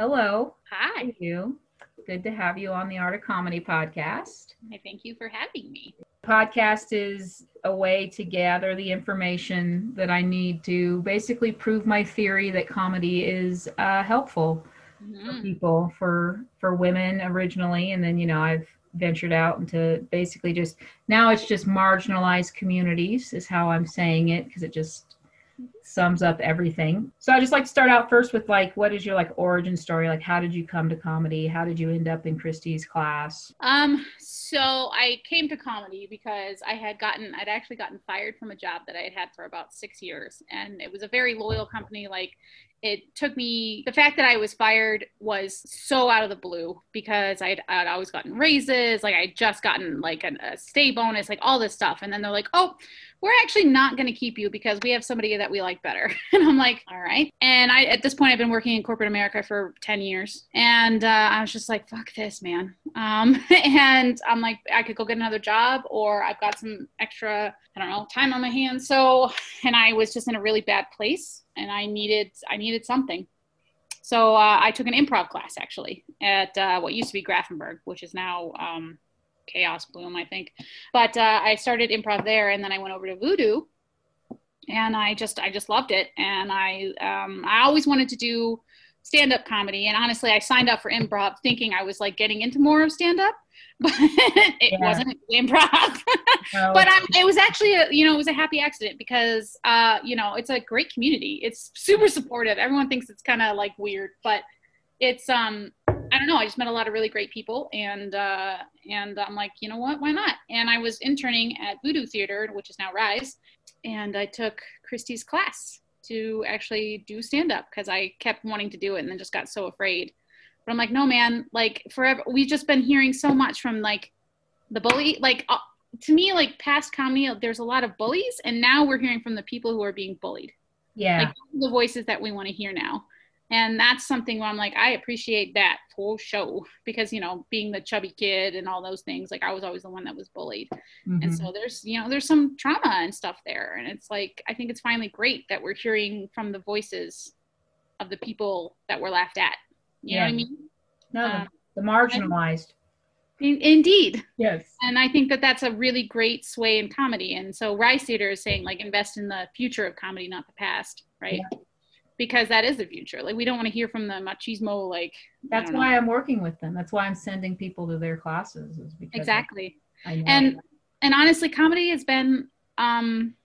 Hello. Hi. You? Good to have you on the Art of Comedy podcast. I thank you for having me. Podcast is a way to gather the information that I need to basically prove my theory that comedy is uh, helpful for Mhm. people, for for women originally, and then you know I've ventured out into basically just now it's just marginalized communities is how I'm saying it because it just sums up everything. So I just like to start out first with like what is your like origin story? Like how did you come to comedy? How did you end up in Christie's class? Um, so I came to comedy because I had gotten, I'd actually gotten fired from a job that I had had for about six years. And it was a very loyal company. Like, it took me, the fact that I was fired was so out of the blue because I'd, I'd always gotten raises. Like, I'd just gotten like a, a stay bonus, like all this stuff. And then they're like, oh, we're actually not going to keep you because we have somebody that we like better. And I'm like, all right. And I, at this point, I've been working in corporate America for 10 years. And uh, I was just like, fuck this, man. Um, and I'm like, I could go get another job or I've got some extra, I don't know, time on my hands. So, and I was just in a really bad place and I needed, I needed something. So uh, I took an improv class actually at uh, what used to be Grafenberg, which is now um, Chaos Bloom, I think. But uh, I started improv there, and then I went over to Voodoo, and I just I just loved it. And I um, I always wanted to do stand up comedy, and honestly, I signed up for improv thinking I was like getting into more of stand up, but it Yeah. wasn't improv. No, but um, it was actually a you know it was a happy accident because uh, you know it's a great community. It's super supportive. Everyone thinks it's kind of like weird, but it's um I don't know. I just met a lot of really great people, and uh, and I'm like, you know what? Why not? And I was interning at Voodoo Theater, which is now Rise, and I took Christie's class to actually do stand up because I kept wanting to do it and then just got so afraid. But I'm like, no, man. Like forever, we've just been hearing so much from like the bully. Like uh, to me, like past comedy, there's a lot of bullies, and now we're hearing from the people who are being bullied yeah. like the voices that we want to hear now and that's something where i'm like i appreciate that for show because you know being the chubby kid and all those things like i was always the one that was bullied and Mhm. so there's you know there's some trauma and stuff there and it's like i think it's finally great that we're hearing from the voices of the people that were laughed at you know what i Yeah. mean no, the- um, the marginalized. In- indeed Yes. and i think that that's a really great sway in comedy and so Rise theater is saying like invest in the future of comedy not the past right because that is the future like we don't want to hear from the machismo like That's don't know. why I'm working with them. That's why I'm sending people to their classes. Is because exactly I know. and and honestly comedy has been um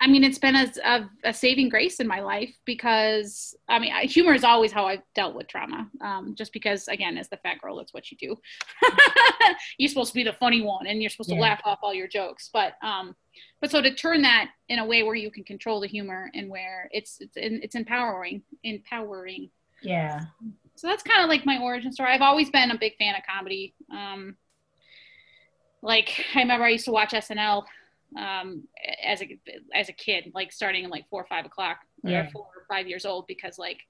i mean it's been a, a, a saving grace in my life because i mean I- humor is always how i've dealt with trauma um, just because again as the fat girl that's what you do you're supposed to be the funny one and you're supposed Yeah. to laugh off all your jokes but um but so to turn that in a way where you can control the humor and where it's it's it's empowering empowering yeah. so that's kind of like my origin story. I've always been a big fan of comedy. Um, like I remember I used to watch SNL um, as a as a kid, like starting at like four or five o'clock, or Yeah. four or five years old, because like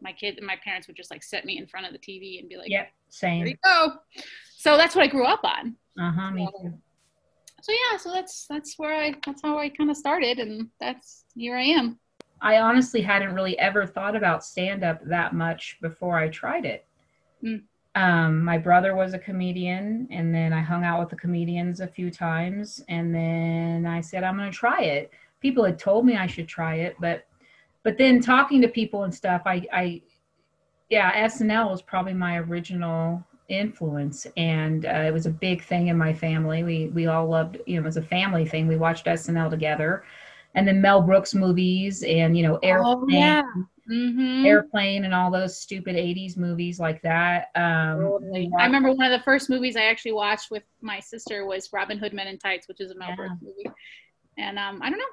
my kid, my parents would just like set me in front of the TV and be like, Yep. "Here Same. you go." So that's what I grew up on. Uh huh. Me So- too. So yeah, so that's that's where I that's how I kind of started, and that's here I am. I honestly hadn't really ever thought about stand up that much before I tried it. Mm. Um, my brother was a comedian, and then I hung out with the comedians a few times, and then I said I'm going to try it. People had told me I should try it, but but then talking to people and stuff, I I yeah, SNL was probably my original influence, and uh, it was a big thing in my family. We we all loved you know it was a family thing. We watched SNL together and then Mel Brooks movies and you know Oh, Airplane, Mm-hmm. Airplane and all those stupid 80s movies like that. Um Totally. I remember one of the first movies I actually watched with my sister was Robin Hood Men in Tights, which is a Mel Yeah. Brooks movie. And um, I don't know.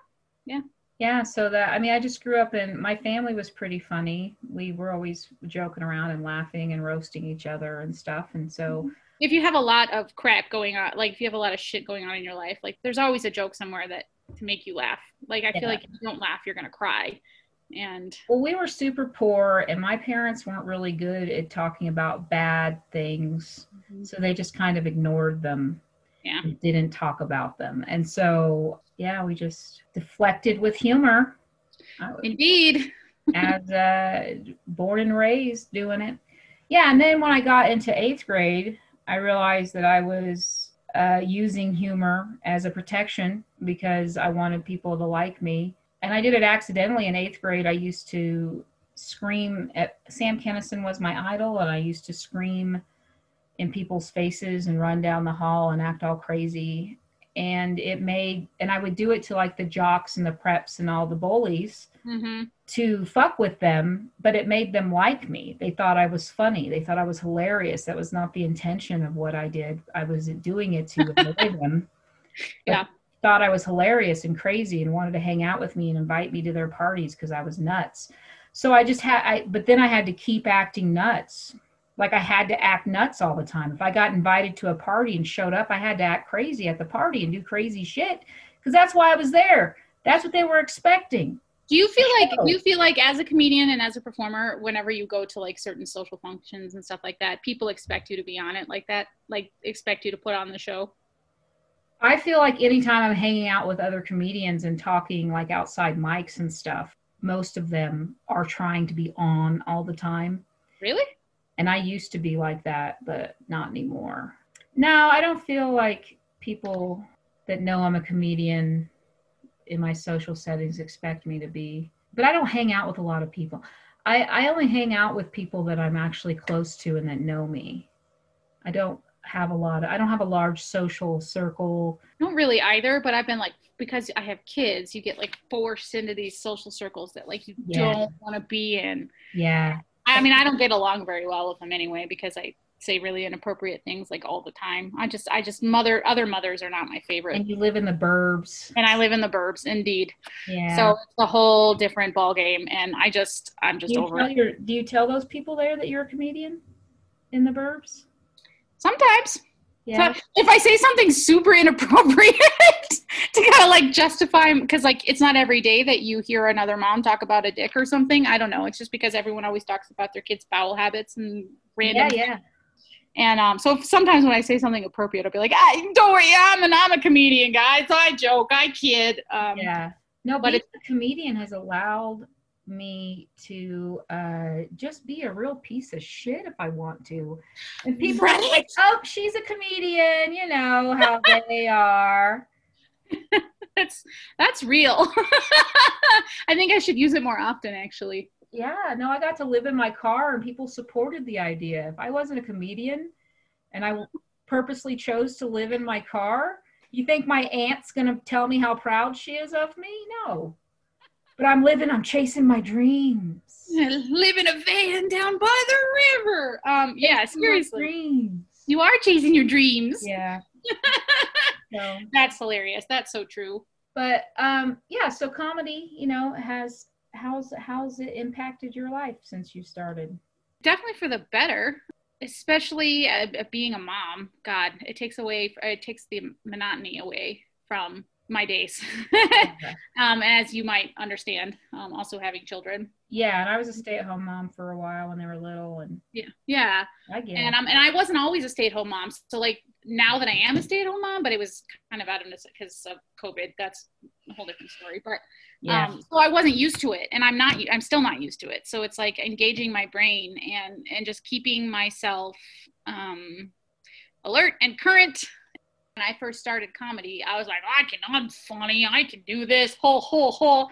yeah, Yeah, so that I mean I just grew up and my family was pretty funny. We were always joking around and laughing and roasting each other and stuff and so If you have a lot of crap going on, like if you have a lot of shit going on in your life, like there's always a joke somewhere that to make you laugh. Like I Yeah. feel like if you don't laugh, you're gonna cry. And well we were super poor and my parents weren't really good at talking about bad things. So they just kind of ignored them. Yeah. Didn't talk about them. And so yeah, we just deflected with humor. Indeed, as uh, born and raised doing it. Yeah, and then when I got into eighth grade, I realized that I was uh, using humor as a protection because I wanted people to like me. And I did it accidentally in eighth grade. I used to scream at Sam Kinison was my idol, and I used to scream in people's faces and run down the hall and act all crazy. And it made, and I would do it to like the jocks and the preps and all the bullies Mm-hmm. to fuck with them, but it made them like me. They thought I was funny. They thought I was hilarious. That was not the intention of what I did. I was doing it to annoy them. Yeah. Thought I was hilarious and crazy and wanted to hang out with me and invite me to their parties because I was nuts. So I just had, I, but then I had to keep acting nuts. Like I had to act nuts all the time. If I got invited to a party and showed up, I had to act crazy at the party and do crazy shit because that's why I was there. That's what they were expecting. Do you feel like do oh. you feel like as a comedian and as a performer, whenever you go to like certain social functions and stuff like that, people expect you to be on it like that, like expect you to put on the show? I feel like anytime I'm hanging out with other comedians and talking like outside mics and stuff, most of them are trying to be on all the time. Really? And I used to be like that, but not anymore. No, I don't feel like people that know I'm a comedian in my social settings expect me to be. But I don't hang out with a lot of people. I, I only hang out with people that I'm actually close to and that know me. I don't have a lot of, I don't have a large social circle. Not really either, but I've been like because I have kids, you get like forced into these social circles that like you Yeah. don't want to be in. Yeah. I mean, I don't get along very well with them anyway because I say really inappropriate things like all the time. I just I just mother other mothers are not my favorite. And you live in the burbs. And I live in the burbs, indeed. Yeah. So it's a whole different ball game, and I just I'm just do you, over tell it. your, do you tell those people there that you're a comedian in the burbs? Sometimes Yeah. So if I say something super inappropriate to kind of like justify, because like it's not every day that you hear another mom talk about a dick or something. I don't know. It's just because everyone always talks about their kids' bowel habits and random. yeah, yeah. And um, so sometimes when I say something appropriate, I'll be like, ah, "Don't worry, I'm an I'm a comedian, guys. I joke, I kid." Um, Yeah. No, but being a comedian has allowed me to uh, just be a real piece of shit if I want to. And people are like, oh, she's a comedian, you know how they are. that's that's real. I think I should use it more often, actually. Yeah, no, I got to live in my car and people supported the idea. If I wasn't a comedian and I purposely chose to live in my car, you think my aunt's going to tell me how proud she is of me? No. But I'm living, I'm chasing my dreams. Live in a van down by the river. Um, yeah, Chasing seriously, Dreams. you are chasing your dreams. Yeah. so, That's hilarious. That's so true. but um yeah, so comedy, you know, has how's how's it impacted your life since you started? Definitely for the better, especially uh, uh, being a mom. God, it takes away, it takes the monotony away from my days. um, as you might understand, um, also having children. yeah, and I was a stay-at-home mom for a while when they were little and Yeah, yeah. I get And it. um, and I wasn't always a stay-at-home mom. So like now that I am a stay-at-home mom, but it was kind of out of this because of COVID. That's a whole different story. But yeah. um, so I wasn't used to it, and I'm not. I'm still not used to it. So it's like engaging my brain and and just keeping myself um, alert and current. When I first started comedy, I was like, I can. I'm funny. I can do this. Ho ho ho.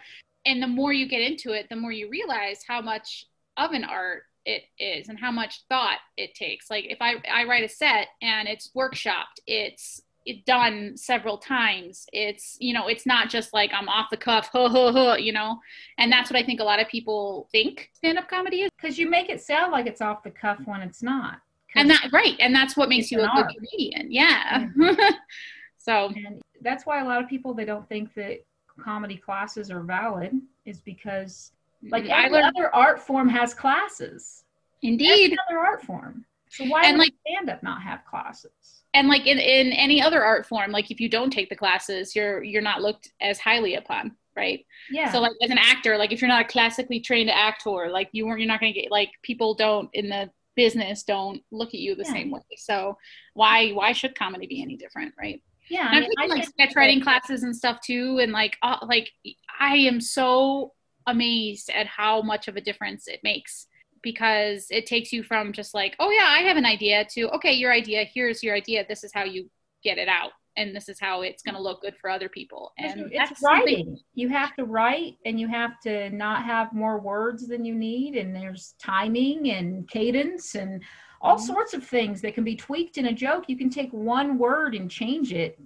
And the more you get into it, the more you realize how much of an art it is and how much thought it takes. Like if I I write a set and it's workshopped, it's it done several times. It's you know, it's not just like I'm off the cuff, ho ho ho, you know. And that's what I think a lot of people think stand up comedy is. Because you make it sound like it's off the cuff when it's not And that right, and that's what makes you a good comedian. Yeah. so and that's why a lot of people they don't think that comedy classes are valid is because like every learned other art form has classes. indeed. Every other art form. So why And, like- stand up not have classes? and like in, in any other art form like if you don't take the classes you're you're not looked as highly upon right Yeah. so like as an actor like if you're not a classically trained actor like you weren't you're not going to get like people don't in the business don't look at you the Yeah. same way so why why should comedy be any different right yeah. and I i'm mean, taking like sketch writing classes and stuff too and like uh, like i am so amazed at how much of a difference it makes because it takes you from just like, oh yeah, I have an idea to okay, your idea, here's your idea, this is how you get it out and this is how it's going to look good for other people. And it's writing. You have to write and you have to not have more words than you need and there's timing and cadence and all mm-hmm. sorts of things that can be tweaked in a joke. You can take one word and change it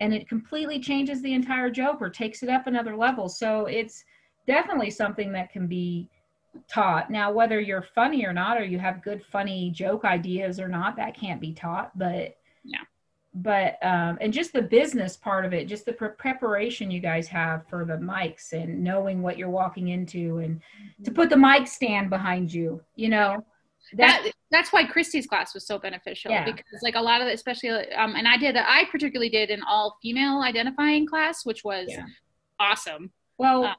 and it completely changes the entire joke or takes it up another level. So it's definitely something that can be taught. Now, whether you're funny or not, or you have good funny joke ideas or not, that can't be taught. But yeah, but um, and just the business part of it, just the pre- preparation you guys have for the mics and knowing what you're walking into, and mm-hmm. to put the mic stand behind you, you know. That, that that's why Christy's class was so beneficial yeah. because like a lot of it, especially um, and I did I particularly did an all female identifying class, which was yeah. awesome. Well, uh,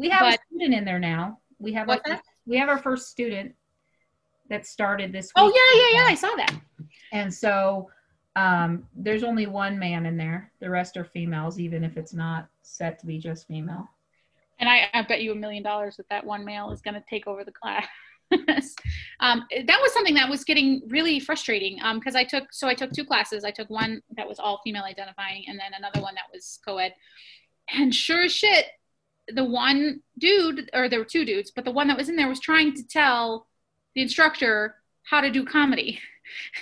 we have but, a student in there now we have like we have our first student that started this oh, week. Oh yeah, yeah, yeah. I saw that. And so um, there's only one man in there. The rest are females, even if it's not set to be just female. And I, I bet you a million dollars that that one male is going to take over the class. um, that was something that was getting really frustrating because um, I took so I took two classes. I took one that was all female identifying, and then another one that was co-ed. And sure as shit, the one dude, or there were two dudes, but the one that was in there was trying to tell the instructor how to do comedy.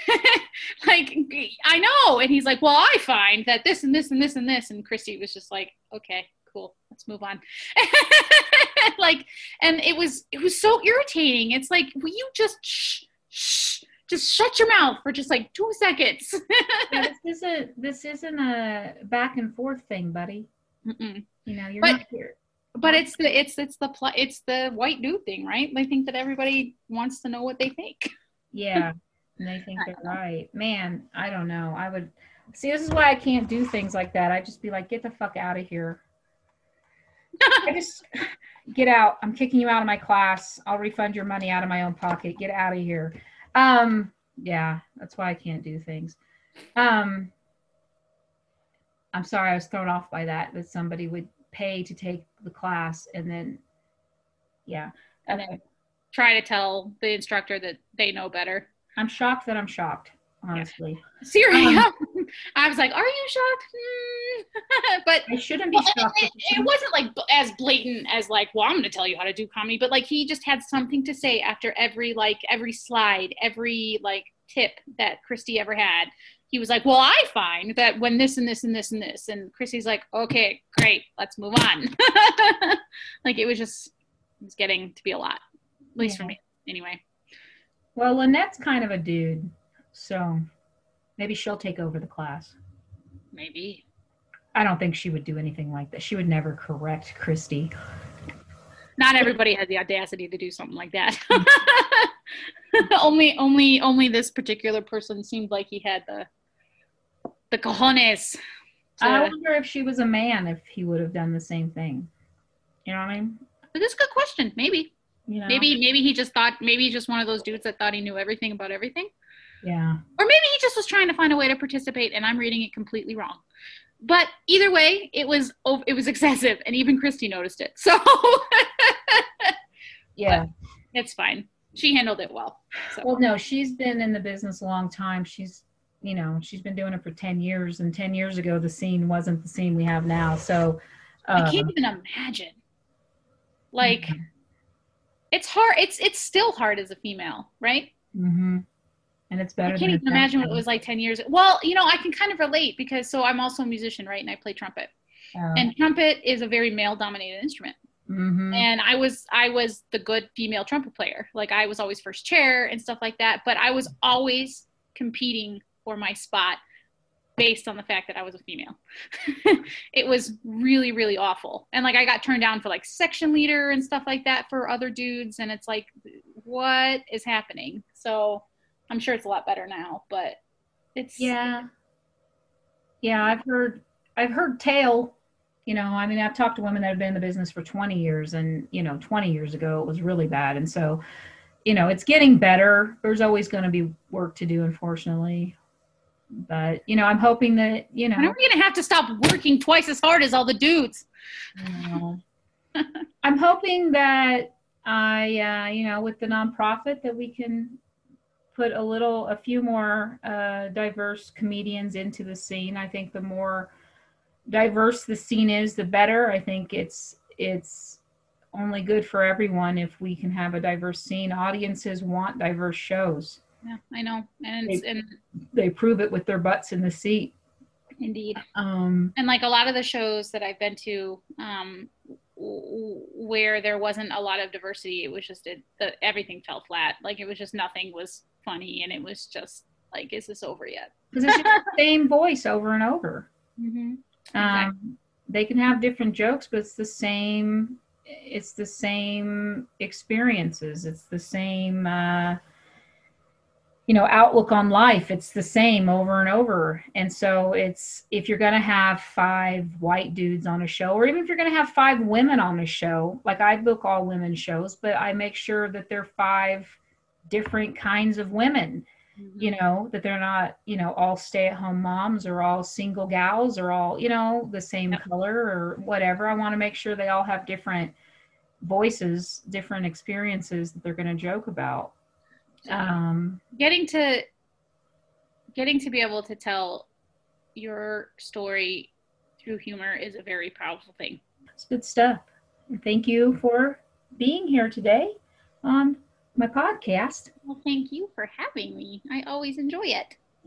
like, I know. And he's like, well, I find that this and this and this and this. And Christy was just like, okay, cool, let's move on. like, and it was, it was so irritating. It's like, will you just shh, shh, just shut your mouth for just like two seconds. yeah, this isn't, this isn't a back and forth thing, buddy. Mm-mm. You know, you're but, not but it's the it's it's the pl- it's the white dude thing, right? They think that everybody wants to know what they think. Yeah, and they think they're right. Man, I don't know. I would see. This is why I can't do things like that. I'd just be like, get the fuck out of here. I just get out. I'm kicking you out of my class. I'll refund your money out of my own pocket. Get out of here. Um, yeah, that's why I can't do things. Um, I'm sorry, I was thrown off by that. That somebody would pay to take the class and then yeah. And then try to tell the instructor that they know better. I'm shocked that i'm shocked honestly. Yeah. seriously um, i was like are you shocked? But i shouldn't be well, shocked it, it, wasn't like as blatant as like well i'm going to tell you how to do comedy but like he just had something to say after every like every slide every like tip that christy ever had he was like, Well, I find that when this and this and this and this, and Chrissy's like, Okay, great, let's move on. like it was just, it was getting to be a lot, at least yeah. for me, anyway. Well, Lynette's kind of a dude, so maybe she'll take over the class. Maybe. I don't think she would do anything like that. She would never correct Christy. Not everybody has the audacity to do something like that. Mm. only, only, only this particular person seemed like he had the the cojones. To... I ah. wonder if she was a man, if he would have done the same thing. You know what I mean? But that's a good question. Maybe. You know? Maybe maybe he just thought maybe he's just one of those dudes that thought he knew everything about everything. Yeah. Or maybe he just was trying to find a way to participate and I'm reading it completely wrong. But either way, it was it was excessive and even Christy noticed it. So Yeah. But it's fine. She handled it well. So. Well, no, she's been in the business a long time. She's you know she's been doing it for 10 years and 10 years ago the scene wasn't the scene we have now so uh, i can't even imagine like mm-hmm. it's hard it's it's still hard as a female right mm-hmm. and it's better i can't even imagine what it was like 10 years well you know i can kind of relate because so i'm also a musician right and i play trumpet oh. and trumpet is a very male dominated instrument Mm-hmm. And I was I was the good female trumpet player. Like I was always first chair and stuff like that. But I was always competing for my spot based on the fact that I was a female. it was really, really awful. And like I got turned down for like section leader and stuff like that for other dudes. And it's like, what is happening? So I'm sure it's a lot better now, but it's yeah. Yeah, I've heard I've heard tale. You know, I mean I've talked to women that have been in the business for 20 years and you know, 20 years ago it was really bad. And so, you know, it's getting better. There's always going to be work to do, unfortunately but you know, I'm hoping that you know. When are we gonna have to stop working twice as hard as all the dudes? You know, I'm hoping that I, uh, you know, with the nonprofit, that we can put a little, a few more uh, diverse comedians into the scene. I think the more diverse the scene is, the better. I think it's it's only good for everyone if we can have a diverse scene. Audiences want diverse shows. Yeah, I know, and it's, and They prove it with their butts in the seat. indeed, Um, and like a lot of the shows that I've been to, um, w- where there wasn't a lot of diversity, it was just it, the everything fell flat. Like it was just nothing was funny, and it was just like, is this over yet? because it's just the same voice over and over. Mm-hmm. Um, they can have different jokes, but it's the same. It's the same experiences. It's the same, uh, you know, outlook on life. It's the same over and over. And so it's if you're going to have five white dudes on a show, or even if you're going to have five women on a show, like I book all women shows, but I make sure that they're five different kinds of women mm-hmm. you know that they're not you know all stay at home moms or all single gals or all you know the same Yep. color or whatever i want to make sure they all have different voices different experiences that they're going to joke about um getting to getting to be able to tell your story through humor is a very powerful thing. it's good stuff thank you for being here today on my podcast Well, thank you for having me. I always enjoy it.